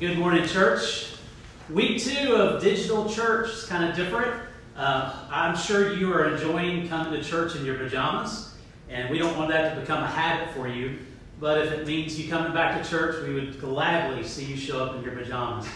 Good morning, church. Week two of digital church is kind of different. Uh, I'm sure you are enjoying coming to church in your pajamas, and we don't want that to become a habit for you. But if it means you coming back to church, we would gladly see you show up in your pajamas.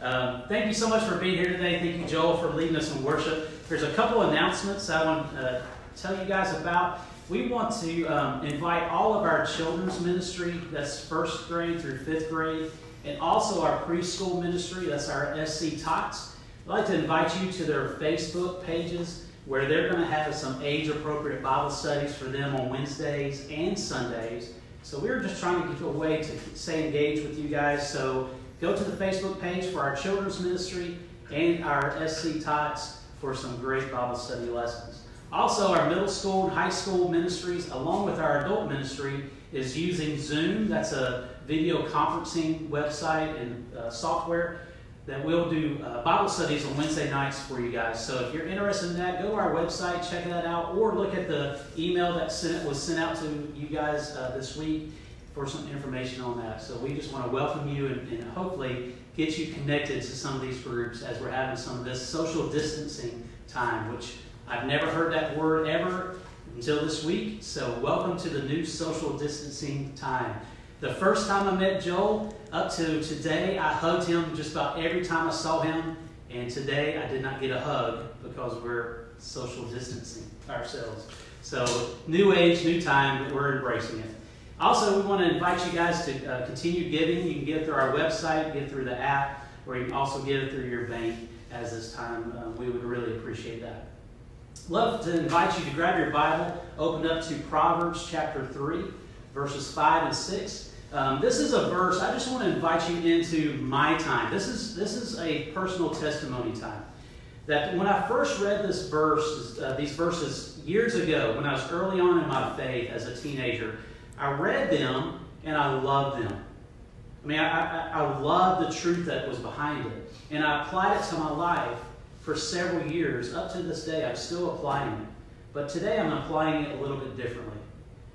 Um, thank you so much for being here today. Thank you, Joel, for leading us in worship. There's a couple announcements I want to uh, tell you guys about. We want to um, invite all of our children's ministry, that's first grade through fifth grade, and also our preschool ministry, that's our SC Tots. I'd like to invite you to their Facebook pages where they're going to have some age appropriate Bible studies for them on Wednesdays and Sundays. So we are just trying to get a way to stay engaged with you guys. So go to the Facebook page for our children's ministry and our SC Tots for some great Bible study lessons. Also, our middle school and high school ministries, along with our adult ministry, is using Zoom. That's a video conferencing website and uh, software that we'll do uh, Bible studies on Wednesday nights for you guys. So if you're interested in that, go to our website, check that out, or look at the email that sent, was sent out to you guys uh, this week for some information on that. So we just want to welcome you and, and hopefully get you connected to some of these groups as we're having some of this social distancing time, which I've never heard that word ever until this week. So welcome to the new social distancing time. The first time I met Joel up to today, I hugged him just about every time I saw him. And today I did not get a hug because we're social distancing ourselves. So, new age, new time, but we're embracing it. Also, we want to invite you guys to uh, continue giving. You can give through our website, give through the app, or you can also give through your bank as this time. Uh, we would really appreciate that. Love to invite you to grab your Bible, open up to Proverbs chapter 3, verses 5 and 6. Um, this is a verse. I just want to invite you into my time. This is this is a personal testimony time. That when I first read this verse, uh, these verses years ago, when I was early on in my faith as a teenager, I read them and I loved them. I mean, I, I, I loved the truth that was behind it, and I applied it to my life for several years. Up to this day, I'm still applying it. But today, I'm applying it a little bit differently.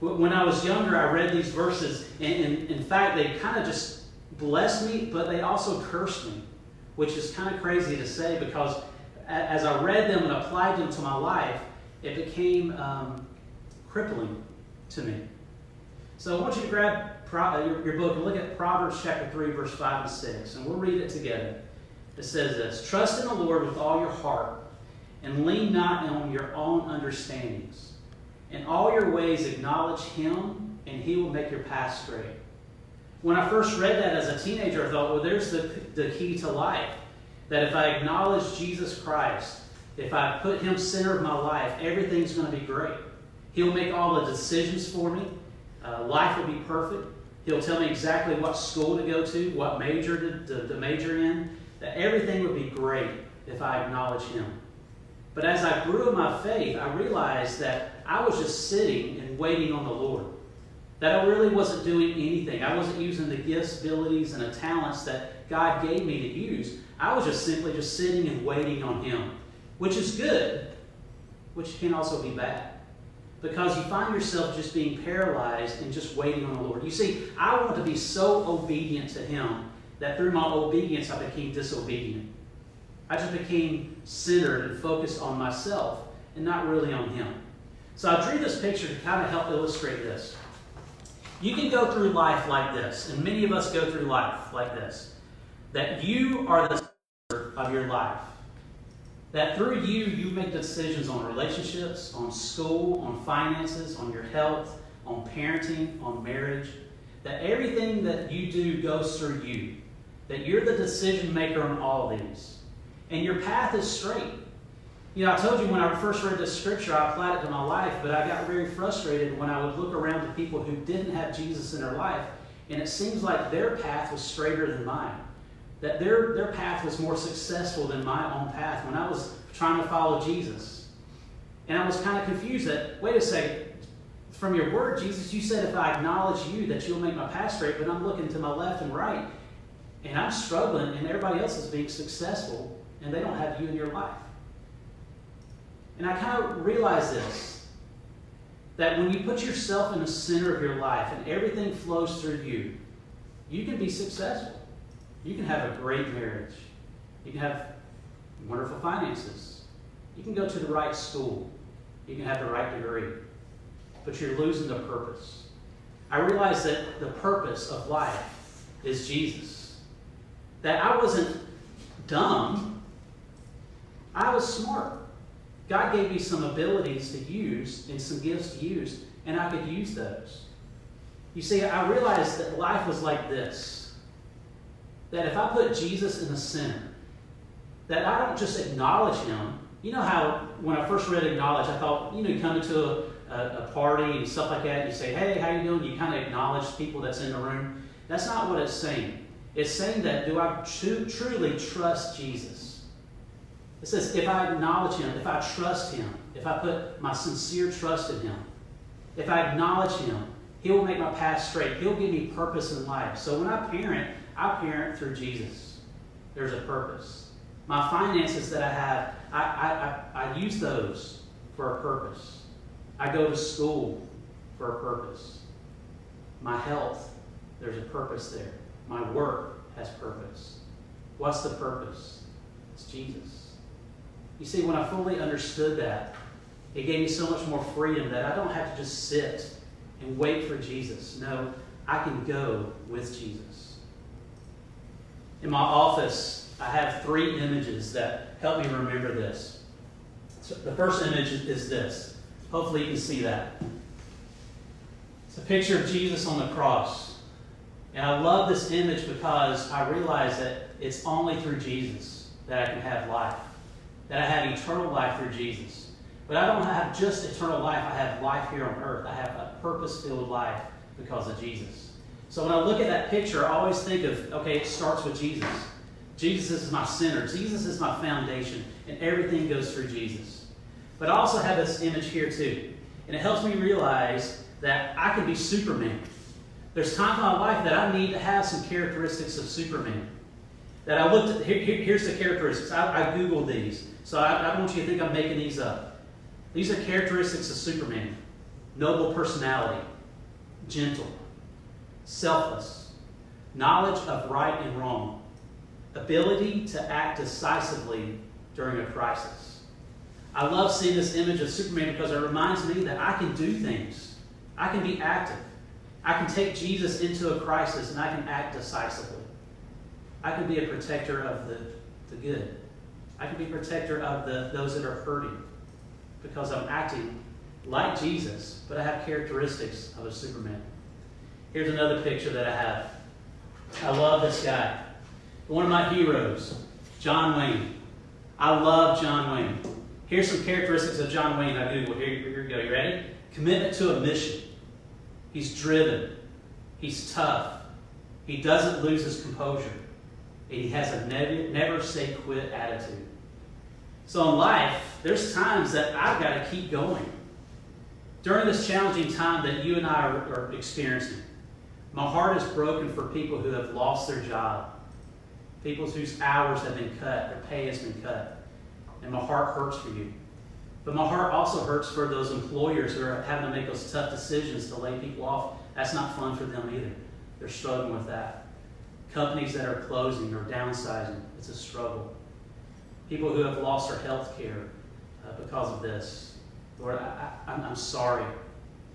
When I was younger, I read these verses, and, and in fact, they kind of just blessed me, but they also cursed me, which is kind of crazy to say because as I read them and applied them to my life, it became um, crippling to me. So I want you to grab uh, your, book and look at Proverbs chapter 3, verse 5 and 6, and we'll read it together. It says this Trust in the Lord with all your heart, and lean not on your own understandings. In all your ways, acknowledge Him, and He will make your path straight. When I first read that as a teenager, I thought, well, there's the, the key to life. That if I acknowledge Jesus Christ, if I put Him center of my life, everything's going to be great. He'll make all the decisions for me. Uh, life will be perfect. He'll tell me exactly what school to go to, what major to, to, to major in. That everything would be great if I acknowledged Him. But as I grew in my faith, I realized that I was just sitting and waiting on the Lord. That I really wasn't doing anything. I wasn't using the gifts, abilities, and the talents that God gave me to use. I was just simply just sitting and waiting on Him, which is good, which can also be bad. Because you find yourself just being paralyzed and just waiting on the Lord. You see, I want to be so obedient to Him that through my obedience I became disobedient. I just became centered and focused on myself and not really on Him. So I drew this picture to kind of help illustrate this. You can go through life like this, and many of us go through life like this that you are the center of your life. That through you, you make decisions on relationships, on school, on finances, on your health, on parenting, on marriage. That everything that you do goes through you. That you're the decision maker on all these. And your path is straight. You know, I told you when I first read this scripture, I applied it to my life, but I got very frustrated when I would look around to people who didn't have Jesus in their life, and it seems like their path was straighter than mine. That their, their path was more successful than my own path when I was trying to follow Jesus. And I was kind of confused that, wait a second, from your word, Jesus, you said if I acknowledge you that you'll make my path straight, but I'm looking to my left and right, and I'm struggling, and everybody else is being successful, and they don't have you in your life. And I kind of realize this that when you put yourself in the center of your life and everything flows through you, you can be successful. You can have a great marriage. You can have wonderful finances. You can go to the right school. You can have the right degree. But you're losing the purpose. I realized that the purpose of life is Jesus. That I wasn't dumb, I was smart. God gave me some abilities to use and some gifts to use, and I could use those. You see, I realized that life was like this that if I put Jesus in the center, that I don't just acknowledge him. You know how when I first read acknowledge, I thought, you know, you come into a, a, a party and stuff like that, and you say, hey, how you doing? You kind of acknowledge people that's in the room. That's not what it's saying. It's saying that do I tr- truly trust Jesus? It says, if I acknowledge him, if I trust him, if I put my sincere trust in him, if I acknowledge him, he will make my path straight. He'll give me purpose in life. So when I parent, I parent through Jesus. There's a purpose. My finances that I have, I, I, I, I use those for a purpose. I go to school for a purpose. My health, there's a purpose there. My work has purpose. What's the purpose? It's Jesus. You see, when I fully understood that, it gave me so much more freedom that I don't have to just sit and wait for Jesus. No, I can go with Jesus. In my office, I have three images that help me remember this. So the first image is this. Hopefully, you can see that. It's a picture of Jesus on the cross. And I love this image because I realize that it's only through Jesus that I can have life, that I have eternal life through Jesus. But I don't have just eternal life, I have life here on earth. I have a purpose filled life because of Jesus. So when I look at that picture, I always think of okay, it starts with Jesus. Jesus is my center, Jesus is my foundation, and everything goes through Jesus. But I also have this image here too. And it helps me realize that I can be Superman. There's times in my life that I need to have some characteristics of Superman. That I looked at, here, here's the characteristics. I, I Googled these. So I, I don't want you to think I'm making these up. These are characteristics of Superman noble personality, gentle, selfless, knowledge of right and wrong, ability to act decisively during a crisis. I love seeing this image of Superman because it reminds me that I can do things. I can be active. I can take Jesus into a crisis and I can act decisively. I can be a protector of the, the good. I can be a protector of the, those that are hurting because I'm acting like Jesus, but I have characteristics of a Superman. Here's another picture that I have. I love this guy. One of my heroes, John Wayne. I love John Wayne. Here's some characteristics of John Wayne I Googled. Here, here we go. You ready? Commitment to a mission. He's driven. He's tough. He doesn't lose his composure. And he has a never, never say quit attitude. So in life, there's times that I've got to keep going. During this challenging time that you and I are, are experiencing, my heart is broken for people who have lost their job, people whose hours have been cut, their pay has been cut. And my heart hurts for you. But my heart also hurts for those employers who are having to make those tough decisions to lay people off. That's not fun for them either. They're struggling with that. Companies that are closing or downsizing, it's a struggle. People who have lost their health care uh, because of this. Lord, I, am sorry.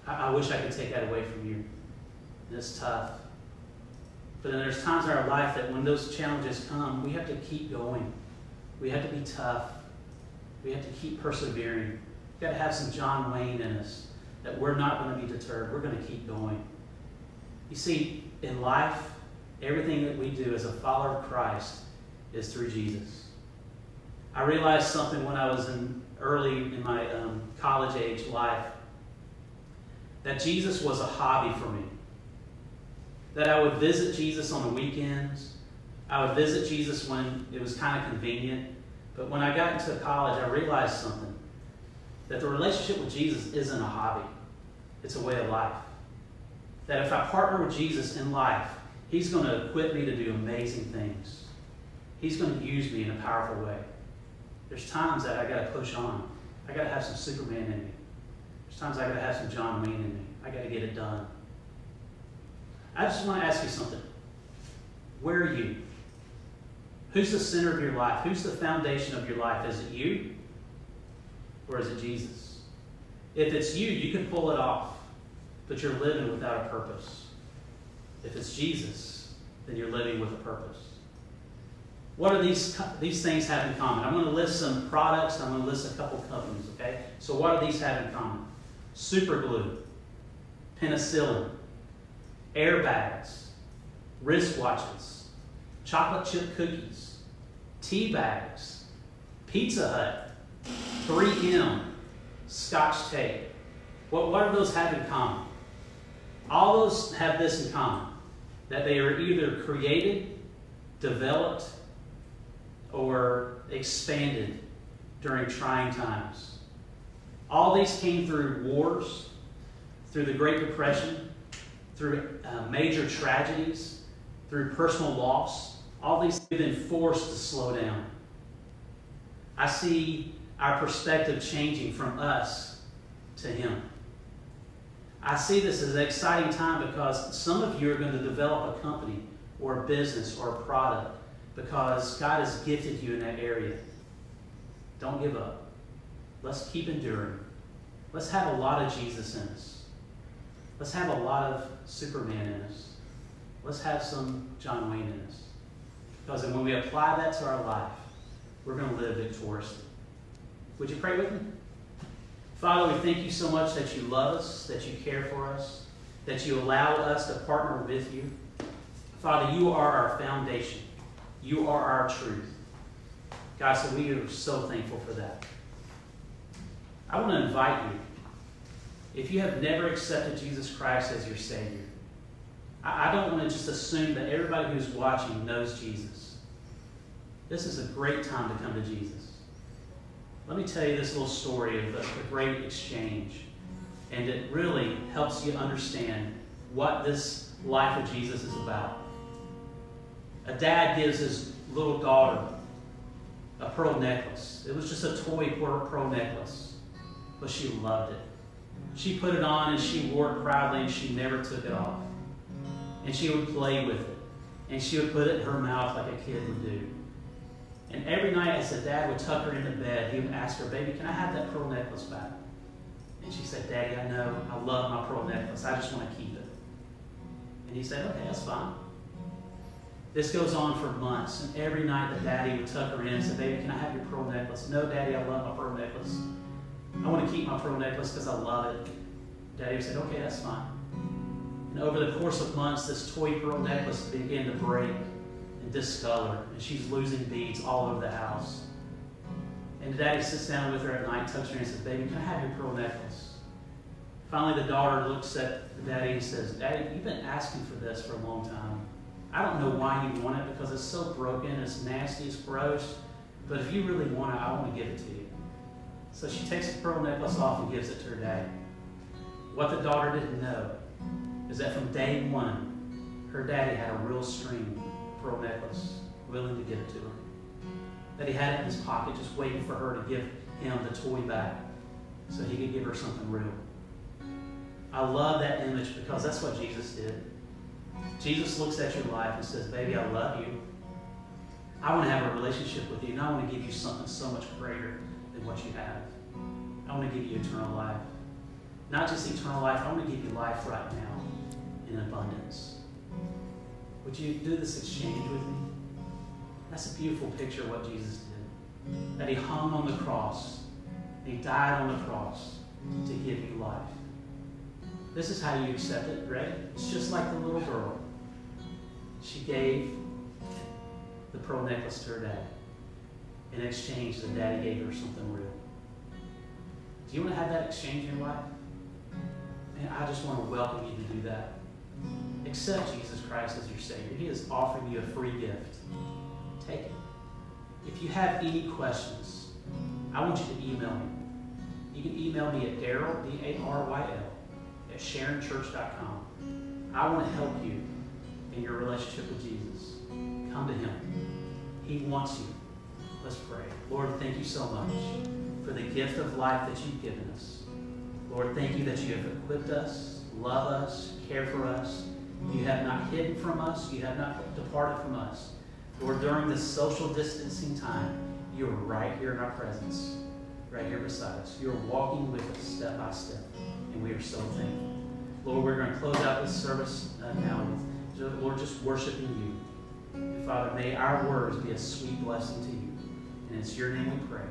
I, I wish I could take that away from you. And it's tough. But then there's times in our life that when those challenges come, we have to keep going. We have to be tough. We have to keep persevering. We've got to have some John Wayne in us that we're not going to be deterred. We're going to keep going. You see, in life, everything that we do as a follower of Christ is through Jesus. I realized something when I was in early in my um, college age life that Jesus was a hobby for me. That I would visit Jesus on the weekends. I would visit Jesus when it was kind of convenient. But when I got into college, I realized something that the relationship with Jesus isn't a hobby, it's a way of life. That if I partner with Jesus in life, He's going to equip me to do amazing things. He's going to use me in a powerful way. There's times that I got to push on. I got to have some Superman in me. There's times I got to have some John Wayne in me. I got to get it done. I just want to ask you something. Where are you? Who's the center of your life? Who's the foundation of your life? Is it you or is it Jesus? If it's you, you can pull it off, but you're living without a purpose. If it's Jesus, then you're living with a purpose. What do these, these things have in common? I'm going to list some products. I'm going to list a couple companies, okay? So what do these have in common? Super glue, penicillin, airbags, wristwatches, chocolate chip cookies, tea bags, Pizza Hut, 3M, Scotch tape. What, what do those have in common? All those have this in common that they are either created, developed, or expanded during trying times. All these came through wars, through the Great Depression, through uh, major tragedies, through personal loss. All these have been forced to slow down. I see our perspective changing from us to Him. I see this as an exciting time because some of you are going to develop a company or a business or a product because God has gifted you in that area. Don't give up. Let's keep enduring. Let's have a lot of Jesus in us. Let's have a lot of Superman in us. Let's have some John Wayne in us. Because when we apply that to our life, we're going to live victoriously. Would you pray with me? Father, we thank you so much that you love us, that you care for us, that you allow us to partner with you. Father, you are our foundation. You are our truth. God, so we are so thankful for that. I want to invite you, if you have never accepted Jesus Christ as your Savior, I don't want to just assume that everybody who's watching knows Jesus. This is a great time to come to Jesus. Let me tell you this little story of the great exchange. And it really helps you understand what this life of Jesus is about. A dad gives his little daughter a pearl necklace. It was just a toy pearl necklace, but she loved it. She put it on and she wore it proudly and she never took it off. And she would play with it. And she would put it in her mouth like a kid would do. And every night as the dad would tuck her into bed, he would ask her, Baby, can I have that pearl necklace back? And she said, Daddy, I know. I love my pearl necklace. I just want to keep it. And he said, Okay, that's fine. This goes on for months, and every night the daddy would tuck her in and say, Baby, can I have your pearl necklace? No, Daddy, I love my pearl necklace. I want to keep my pearl necklace because I love it. Daddy would say, Okay, that's fine. And over the course of months, this toy pearl necklace began to break and discolor, and she's losing beads all over the house. And daddy sits down with her at night, tucks her in, and says, Baby, can I have your pearl necklace? Finally, the daughter looks at the daddy and says, Daddy, you've been asking for this for a long time. I don't know why you want it because it's so broken, it's nasty, it's gross. But if you really want it, I want to give it to you. So she takes the pearl necklace off and gives it to her dad. What the daughter didn't know is that from day one, her daddy had a real string pearl necklace, willing to give it to her. That he had it in his pocket, just waiting for her to give him the toy back so he could give her something real. I love that image because that's what Jesus did. Jesus looks at your life and says, Baby, I love you. I want to have a relationship with you, and I want to give you something so much greater than what you have. I want to give you eternal life. Not just eternal life, I want to give you life right now in abundance. Would you do this exchange with me? That's a beautiful picture of what Jesus did. That he hung on the cross, he died on the cross to give you life. This is how you accept it, right? It's just like the little girl. She gave the pearl necklace to her dad. In exchange, the daddy gave her something real. Do you want to have that exchange in your life? And I just want to welcome you to do that. Accept Jesus Christ as your Savior. He is offering you a free gift. Take it. If you have any questions, I want you to email me. You can email me at Daryl, D-A-R-Y-L, at SharonChurch.com. I want to help you in your relationship with Jesus. Come to Him. He wants you. Let's pray. Lord, thank you so much for the gift of life that you've given us. Lord, thank you that you have equipped us, love us, care for us. You have not hidden from us. You have not departed from us. Lord, during this social distancing time, you are right here in our presence, right here beside us. You are walking with us step by step, and we are so thankful. Lord, we're going to close out this service uh, now with, Lord, just worshiping you. Father, may our words be a sweet blessing to you. And it's your name we pray.